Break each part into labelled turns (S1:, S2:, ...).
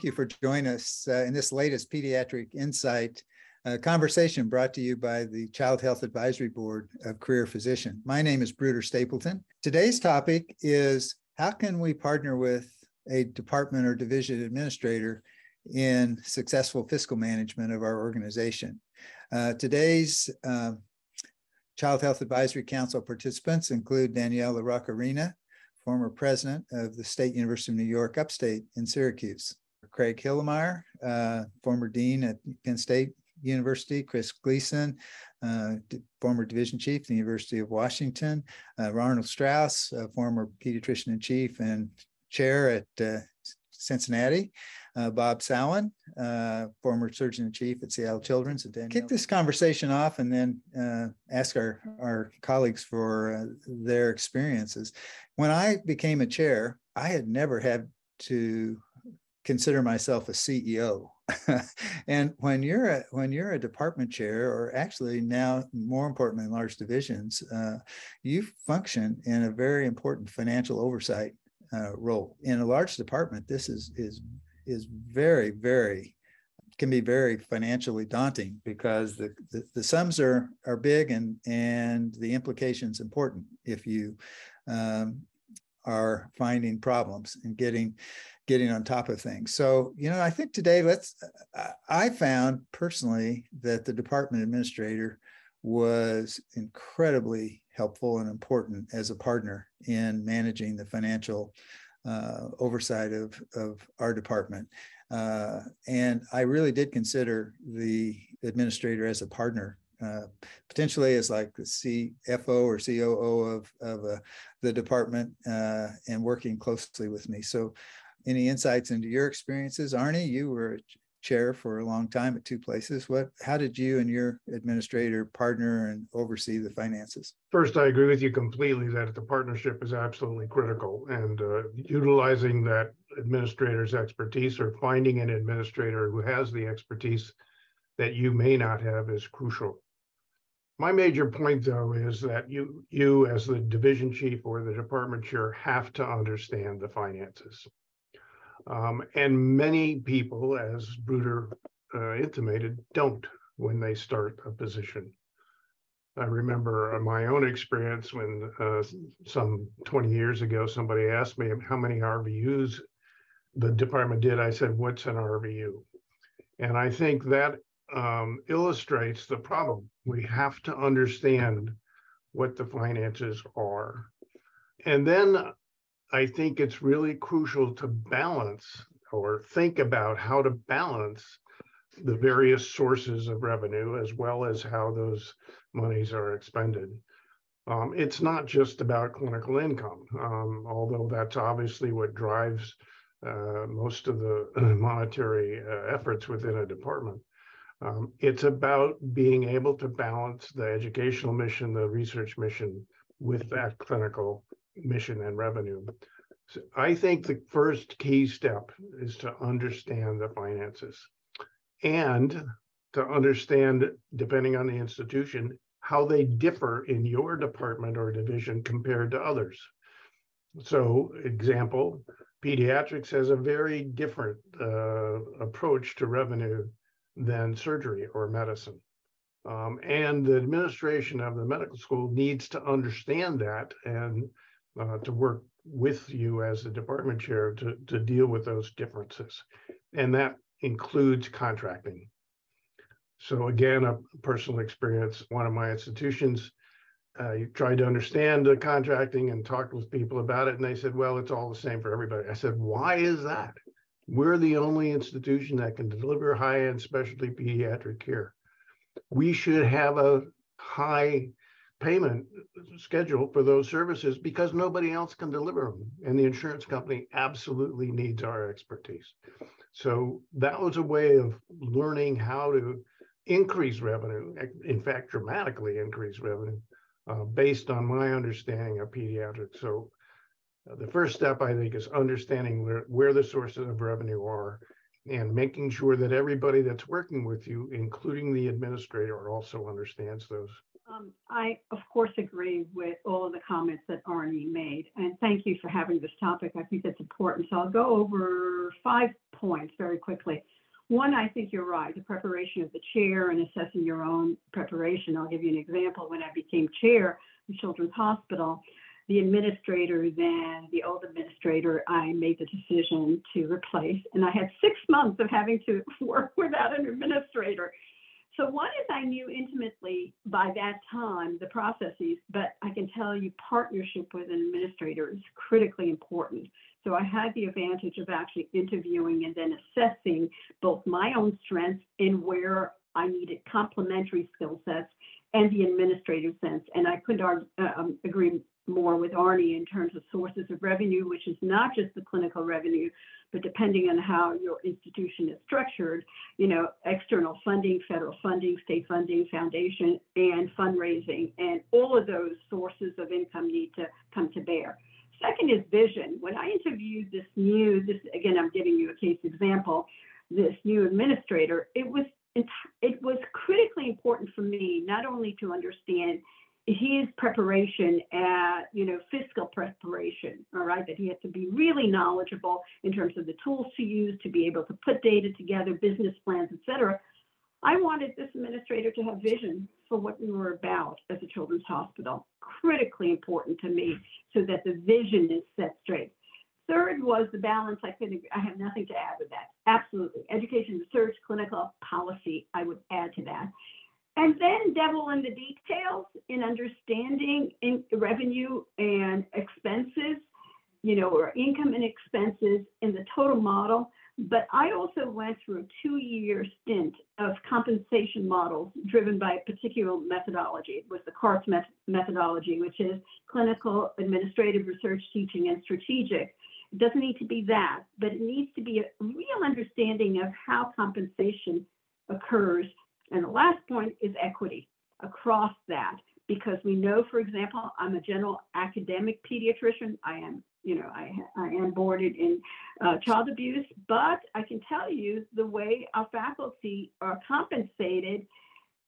S1: thank you for joining us uh, in this latest Pediatric Insight uh, conversation brought to you by the Child Health Advisory Board of Career Physician. My name is Bruder Stapleton. Today's topic is how can we partner with a department or division administrator in successful fiscal management of our organization? Uh, today's uh, Child Health Advisory Council participants include Danielle Laraque former president of the State University of New York, upstate in Syracuse. Craig Hillemeier, uh, former dean at Penn State University, Chris Gleason, uh, former division chief, at the University of Washington, uh, Arnold Strauss, former pediatrician in chief and chair at uh, Cincinnati, uh, Bob Sawin, uh, former surgeon in chief at Seattle Children's. And kick this conversation off and then ask our, our colleagues for their experiences. When I became a chair, I had never had to consider myself a CEO. and when you're a, when you're a department chair, or actually now more importantly in large divisions, uh, you function in a very important financial oversight uh, role. In a large department, this is is is very very can be very financially daunting because the, the, the sums are are big and and the implications important if you um, are finding problems and getting getting on top of things. So, you know, I think today let's I found personally that the department administrator was incredibly helpful and important as a partner in managing the financial uh, oversight of, of our department. Uh, and I really did consider the administrator as a partner uh, potentially as like the CFO or COO of, of uh, the department uh, and working closely with me. So any insights into your experiences? Arnie, you were a chair for a long time at two places. What, how did you and your administrator partner and oversee the finances?
S2: First, I agree with you completely that the partnership is absolutely critical and uh, utilizing that administrator's expertise or finding an administrator who has the expertise that you may not have is crucial. My major point, though, is that you, you as the division chief or the department chair have to understand the finances. Um, and many people, as Bruder uh, intimated, don't when they start a position. I remember my own experience when uh, some 20 years ago, somebody asked me how many RVUs the department did. I said, What's an RVU? And I think that um, illustrates the problem. We have to understand what the finances are. And then I think it's really crucial to balance or think about how to balance the various sources of revenue as well as how those monies are expended. Um, it's not just about clinical income, um, although that's obviously what drives uh, most of the monetary uh, efforts within a department. Um, it's about being able to balance the educational mission, the research mission with that clinical mission and revenue. So I think the first key step is to understand the finances and to understand, depending on the institution, how they differ in your department or division compared to others. So, example, pediatrics has a very different uh, approach to revenue than surgery or medicine. Um, and the administration of the medical school needs to understand that and uh, to work with you as the department chair to, to deal with those differences. And that includes contracting. So again, a personal experience, one of my institutions, uh, tried to understand the contracting and talked with people about it. And they said, well, it's all the same for everybody. I said, why is that? We're the only institution that can deliver high-end specialty pediatric care. We should have a high payment schedule for those services because nobody else can deliver them. And the insurance company absolutely needs our expertise. So that was a way of learning how to increase revenue, in fact, dramatically increase revenue uh, based on my understanding of pediatrics. So uh, the first step, I think, is understanding where, where the sources of revenue are and making sure that everybody that's working with you, including the administrator, also understands those.
S3: Um, I, of course, agree with all of the comments that Arnie made, and thank you for having this topic. I think that's important. So I'll go over five points very quickly. One, I think you're right, the preparation of the chair and assessing your own preparation. I'll give you an example. When I became chair of Children's Hospital, the administrator, then the old administrator, I made the decision to replace. And I had six months of having to work without an administrator. So one is I knew intimately by that time the processes, but I can tell you partnership with an administrator is critically important. So I had the advantage of actually interviewing and then assessing both my own strengths and where I needed complementary skill sets and the administrative sense. And I couldn't uh, um, agree more with Arnie in terms of sources of revenue, which is not just the clinical revenue, but depending on how your institution is structured, you know, external funding, federal funding, state funding, foundation, and fundraising. And all of those sources of income need to come to bear. Second is vision. When I interviewed this new, this again, I'm giving you a case example, this new administrator, it was it was critically important for me not only to understand his preparation at you know fiscal preparation all right that he had to be really knowledgeable in terms of the tools to use to be able to put data together business plans etc i wanted this administrator to have vision for what we were about as a children's hospital critically important to me so that the vision is set straight. Third was the balance. I could i have nothing to add with that. Absolutely. Education research clinical policy i would add to that and then devil in the details in understanding in revenue and expenses, you know, or income and expenses in the total model. But I also went through a two-year stint of compensation models driven by a particular methodology. It was the CARTS met methodology, which is clinical, administrative, research, teaching, and strategic. It doesn't need to be that, but it needs to be a real understanding of how compensation occurs and the last point is equity across that, because we know, for example, I'm a general academic pediatrician. I am, you know, I, I am boarded in uh, child abuse, but I can tell you the way our faculty are compensated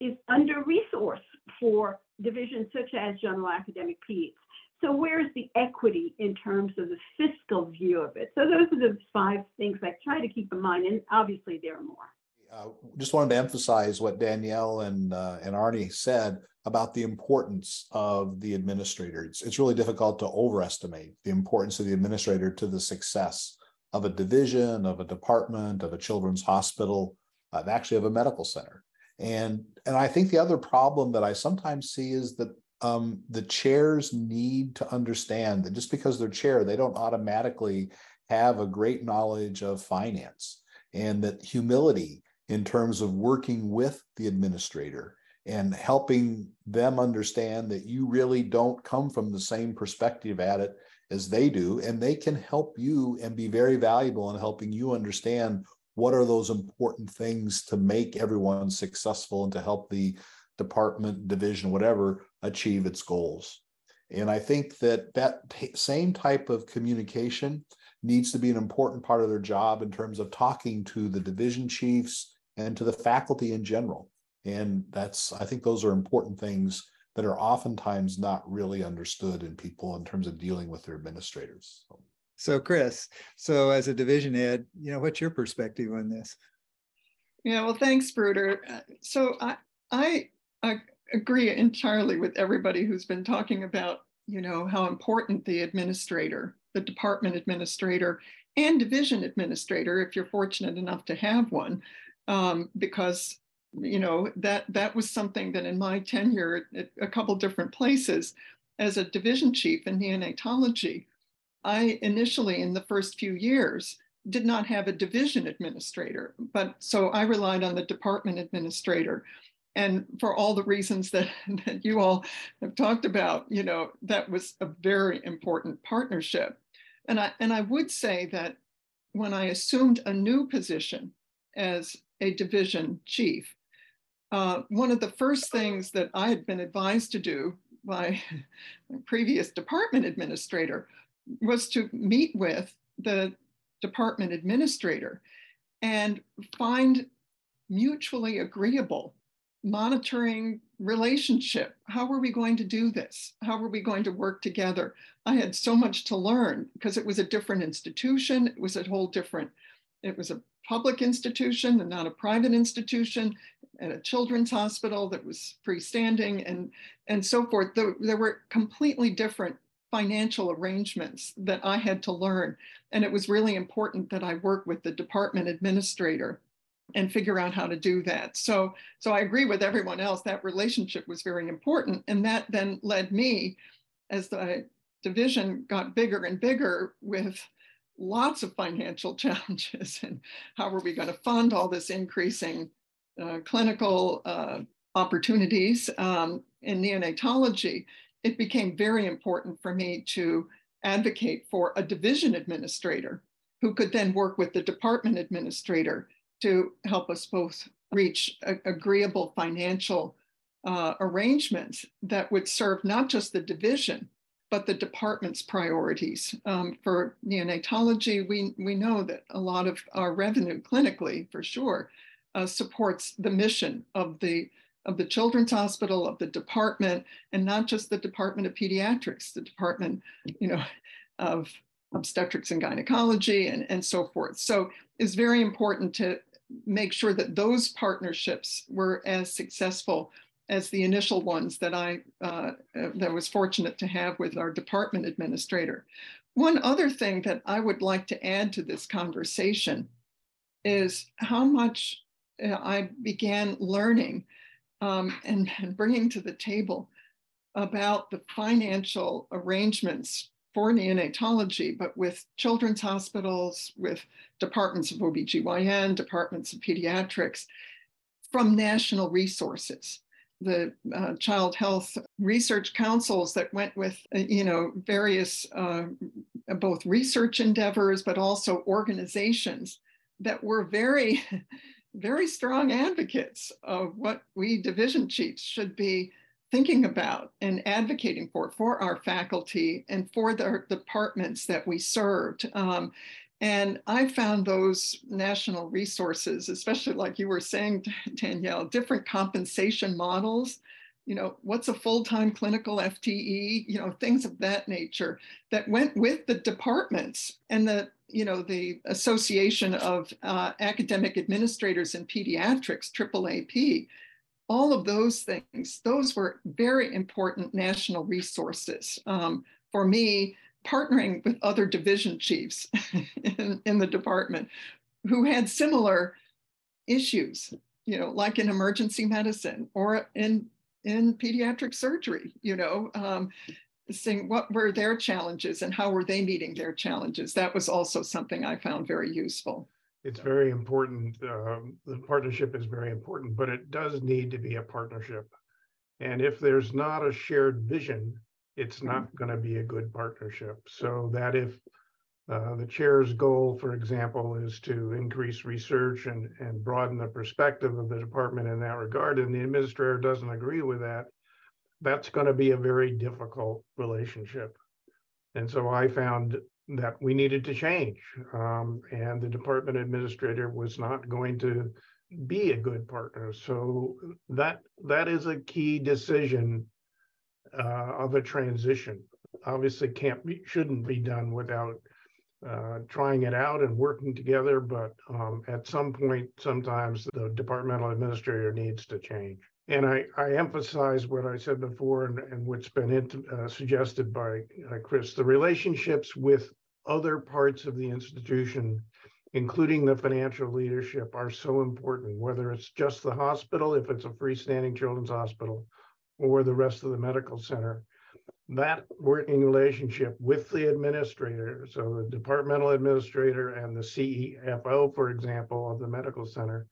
S3: is under resource for divisions such as general academic peds. So where's the equity in terms of the fiscal view of it? So those are the five things I try to keep in mind, and obviously there are more
S4: uh, just wanted to emphasize what Danielle and uh, and Arnie said about the importance of the administrator. It's, it's really difficult to overestimate the importance of the administrator to the success of a division, of a department, of a children's hospital, uh, actually of a medical center. And and I think the other problem that I sometimes see is that um, the chairs need to understand that just because they're chair, they don't automatically have a great knowledge of finance, and that humility in terms of working with the administrator and helping them understand that you really don't come from the same perspective at it as they do. And they can help you and be very valuable in helping you understand what are those important things to make everyone successful and to help the department division whatever achieve its goals. And i think that that t- same type of communication needs to be an important part of their job in terms of talking to the division chiefs and to the faculty in general. And that's, I think those are important things that are oftentimes not really understood in people in terms of dealing with their administrators.
S1: So, so Chris, so as a division head, you know, what's your perspective on this?
S5: Yeah, well, thanks, Bruder. So I, I, I agree entirely with everybody who's been talking about, you know, how important the administrator, the department administrator, and division administrator, if you're fortunate enough to have one, um, because you know that that was something that in my tenure at a couple different places as a division chief in neonatology i initially in the first few years did not have a division administrator but so i relied on the department administrator. And for all the reasons that, that you all have talked about you know that was a very important partnership. And i and i would say that when i assumed a new position as a division chief. Uh, one of the first things that I had been advised to do by my previous department administrator was to meet with the department administrator and find mutually agreeable monitoring relationship. How are we going to do this? How are we going to work together? I had so much to learn because it was a different institution. It was a whole different, it was a public institution and not a private institution at a children's hospital that was freestanding and, and so forth. There, there were completely different financial arrangements that I had to learn. And it was really important that I work with the department administrator and figure out how to do that. So, so I agree with everyone else that relationship was very important. And that then led me as the division got bigger and bigger with lots of financial challenges and how are we going to fund all this increasing uh, clinical uh, opportunities um, in neonatology, it became very important for me to advocate for a division administrator who could then work with the department administrator to help us both reach agreeable financial uh, arrangements that would serve not just the division, but the department's priorities. Um, for neonatology, we, we know that a lot of our revenue clinically, for sure, uh, supports the mission of the of the Children's Hospital, of the department, and not just the Department of Pediatrics, the Department, you know, of obstetrics and gynecology and, and so forth. So it's very important to make sure that those partnerships were as successful as the initial ones that I uh, that was fortunate to have with our department administrator. One other thing that I would like to add to this conversation is how much uh, I began learning um, and, and bringing to the table about the financial arrangements for neonatology, but with children's hospitals, with departments of OBGYN, departments of pediatrics, from national resources. The uh, child health research councils that went with, uh, you know, various uh, both research endeavors, but also organizations that were very, very strong advocates of what we division chiefs should be thinking about and advocating for for our faculty and for the departments that we served. Um, and I found those national resources, especially like you were saying, Danielle, different compensation models. You know, what's a full time clinical FTE? You know, things of that nature that went with the departments and the, you know, the Association of uh, Academic Administrators in Pediatrics, AAAP all of those things, those were very important national resources. Um, for me, partnering with other division chiefs in, in the department who had similar issues, you know, like in emergency medicine or in in pediatric surgery, you know, um, saying what were their challenges and how were they meeting their challenges. That was also something I found very useful
S2: it's very important. Um, the partnership is very important, but it does need to be a partnership. And if there's not a shared vision, it's not mm-hmm. going to be a good partnership. So that if uh, the chair's goal, for example, is to increase research and, and broaden the perspective of the department in that regard, and the administrator doesn't agree with that, that's going to be a very difficult relationship. And so I found that we needed to change. Um, and the department administrator was not going to be a good partner. So that that is a key decision uh, of a transition. Obviously, can't be, shouldn't be done without uh, trying it out and working together. But um, at some point, sometimes the departmental administrator needs to change. And I, I emphasize what I said before and, and what's been in, uh, suggested by uh, Chris, the relationships with other parts of the institution, including the financial leadership, are so important, whether it's just the hospital, if it's a freestanding children's hospital, or the rest of the medical center. That working relationship with the administrator, so the departmental administrator and the CEFO, for example, of the medical center,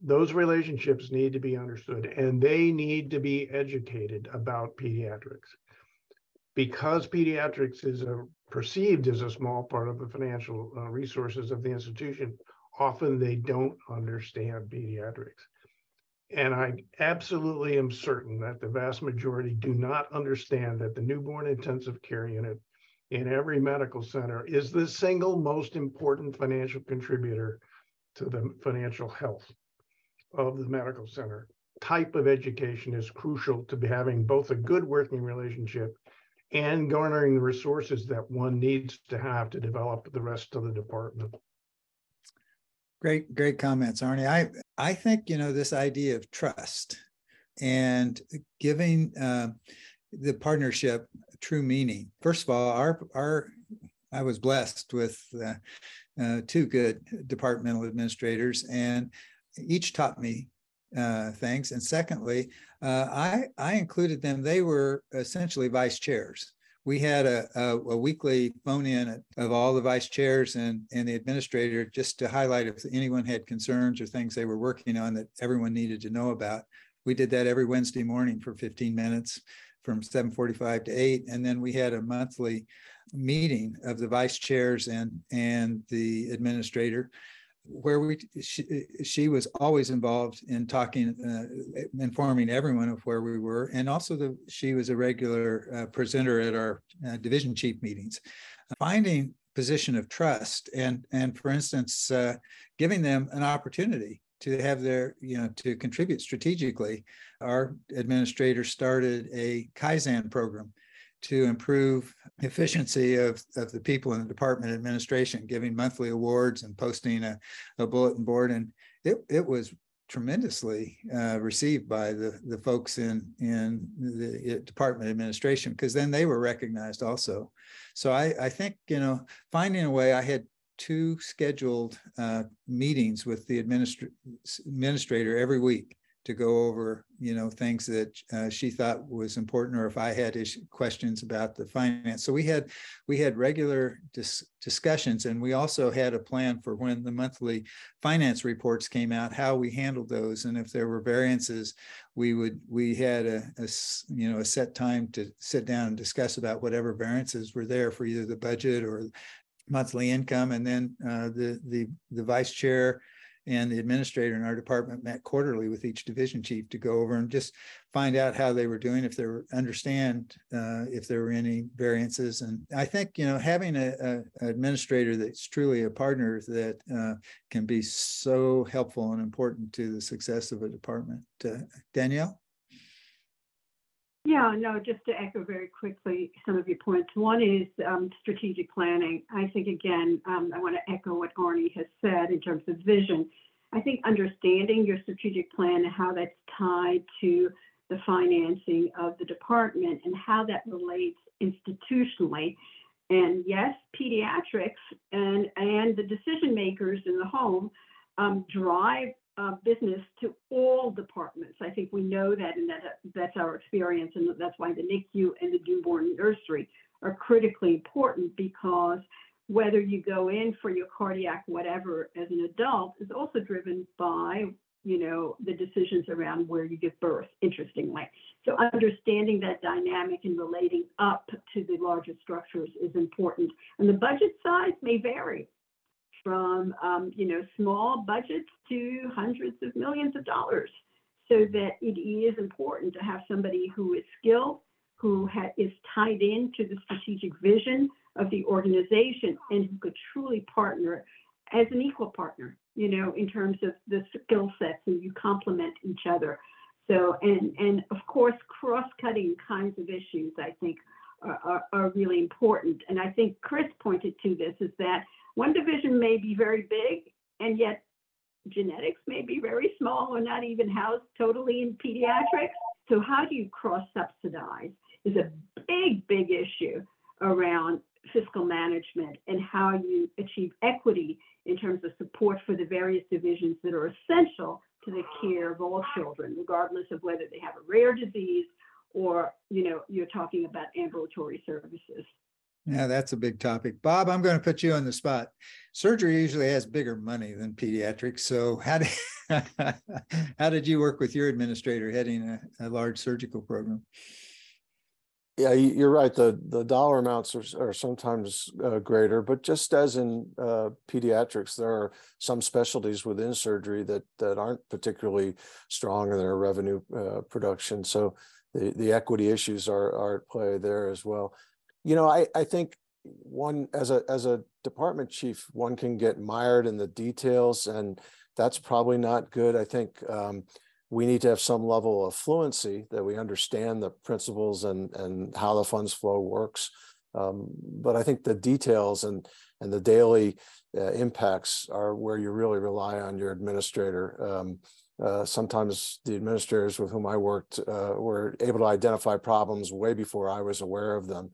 S2: those relationships need to be understood and they need to be educated about pediatrics because pediatrics is a, perceived as a small part of the financial uh, resources of the institution, often they don't understand pediatrics. And I absolutely am certain that the vast majority do not understand that the newborn intensive care unit in every medical center is the single most important financial contributor to the financial health of the medical center. Type of education is crucial to having both a good working relationship and garnering the resources that one needs to have to develop the rest of the department.
S1: Great, great comments, Arnie. I I think you know this idea of trust and giving uh, the partnership true meaning. First of all, our our I was blessed with uh, uh, two good departmental administrators, and each taught me uh, things. And secondly, uh, I I included them. They were essentially vice chairs we had a, a, a, weekly phone in of all the vice chairs and, and the administrator just to highlight if anyone had concerns or things they were working on that everyone needed to know about. We did that every Wednesday morning for 15 minutes from 7:45 to 8 and then we had a monthly meeting of the vice chairs and and the administrator where we she, she, was always involved in talking uh, informing everyone of where we were and also the she was a regular uh, presenter at our uh, division chief meetings. Finding position of trust and and for instance uh, giving them an opportunity to have their you know to contribute strategically our administrator started a kaizen program to improve efficiency of, of the people in the department administration, giving monthly awards and posting a, a bulletin board. And it, it was tremendously uh, received by the, the folks in, in the department administration because then they were recognized also. So I, I think, you know, finding a way, I had two scheduled uh, meetings with the administra- administrator every week to go over, you know, things that uh, she thought was important, or if I had questions about the finance. So we had we had regular dis- discussions, and we also had a plan for when the monthly finance reports came out, how we handled those, and if there were variances, we would we had a, a you know a set time to sit down and discuss about whatever variances were there for either the budget or monthly income, and then uh, the the the vice chair and the administrator in our department met quarterly with each division chief to go over and just find out how they were doing, if they were understand uh, if there were any variances. And I think you know having a, a administrator that's truly a partner that uh, can be so helpful and important to the success of a department. Uh, Danielle.
S3: Yeah, no, just to echo very quickly some of your points. One is um, strategic planning. I think, again, um, I want to echo what Arnie has said in terms of vision. I think understanding your strategic plan and how that's tied to the financing of the department and how that relates institutionally. And yes, pediatrics and, and the decision makers in the home um, drive uh, business to all departments. I think we know that, and that that's our experience, and that's why the NICU and the newborn nursery are critically important because whether you go in for your cardiac whatever as an adult is also driven by you know the decisions around where you give birth interestingly. So understanding that dynamic and relating up to the larger structures is important. And the budget size may vary from um, you know small budgets to hundreds of millions of dollars. So that it is important to have somebody who is skilled who is tied into the strategic vision of the organization and who could truly partner as an equal partner you know in terms of the skill sets and you complement each other. So and and of course cross-cutting kinds of issues i think are, are, are really important. And i think chris pointed to this is that one division may be very big, and yet genetics may be very small or not even housed totally in pediatrics. So, how do you cross subsidize is a big, big issue around fiscal management and how you achieve equity in terms of support for the various divisions that are essential to the care of all children, regardless of whether they have a rare disease or, you know, you're talking about ambulatory services.
S1: Yeah, that's a big topic. Bob, I'm going to put you on the spot. Surgery usually has bigger money than pediatrics. So how did how did you work with your administrator heading a, a large surgical program?
S6: Yeah, you're right. The the dollar amounts are, are sometimes uh, greater, but just as in uh, pediatrics, there are some specialties within surgery that that aren't particularly strong in their revenue uh, production. So the, the equity issues are are at play there as well you know, I, I think one as a as a department chief, one can get mired in the details, and that's probably not good. I think um, we need to have some level of fluency that we understand the principles and and how the funds flow works. Um, but I think the details and and the daily uh, impacts are where you really rely on your administrator. Um, uh, sometimes the administrators with whom I worked uh, were able to identify problems way before I was aware of them.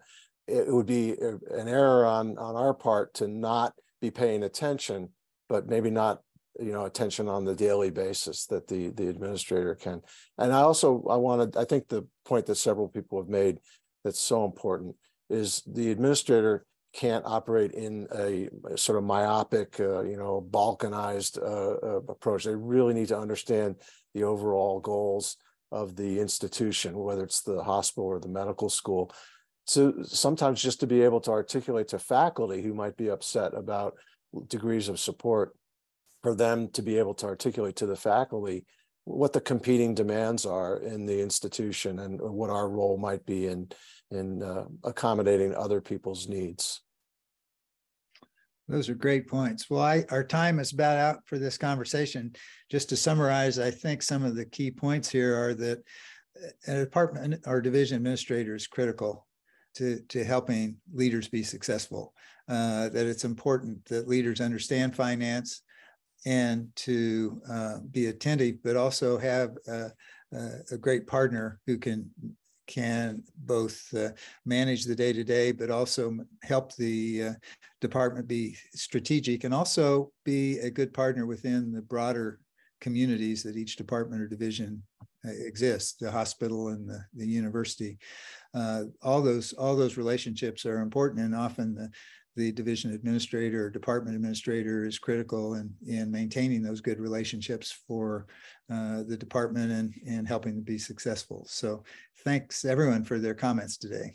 S6: It would be an error on on our part to not be paying attention, but maybe not you know attention on the daily basis that the the administrator can. And I also I wanted I think the point that several people have made that's so important is the administrator can't operate in a, a sort of myopic, uh, you know, balkanized uh, uh, approach. They really need to understand the overall goals of the institution, whether it's the hospital or the medical school. So sometimes just to be able to articulate to faculty who might be upset about degrees of support, for them to be able to articulate to the faculty what the competing demands are in the institution and what our role might be in in uh, accommodating other people's needs.
S1: Those are great points. Well, I, our time is about out for this conversation. Just to summarize, I think some of the key points here are that a department or division administrator is critical to, to helping leaders be successful. Uh, that it's important that leaders understand finance and to uh, be attentive, but also have a, a great partner who can can both uh, manage the day to day, but also help the uh, department be strategic and also be a good partner within the broader communities that each department or division uh, exists the hospital and the, the university uh, all those all those relationships are important and often the the division administrator or department administrator is critical in, in maintaining those good relationships for uh, the department and, and helping to be successful. So thanks everyone for their comments today.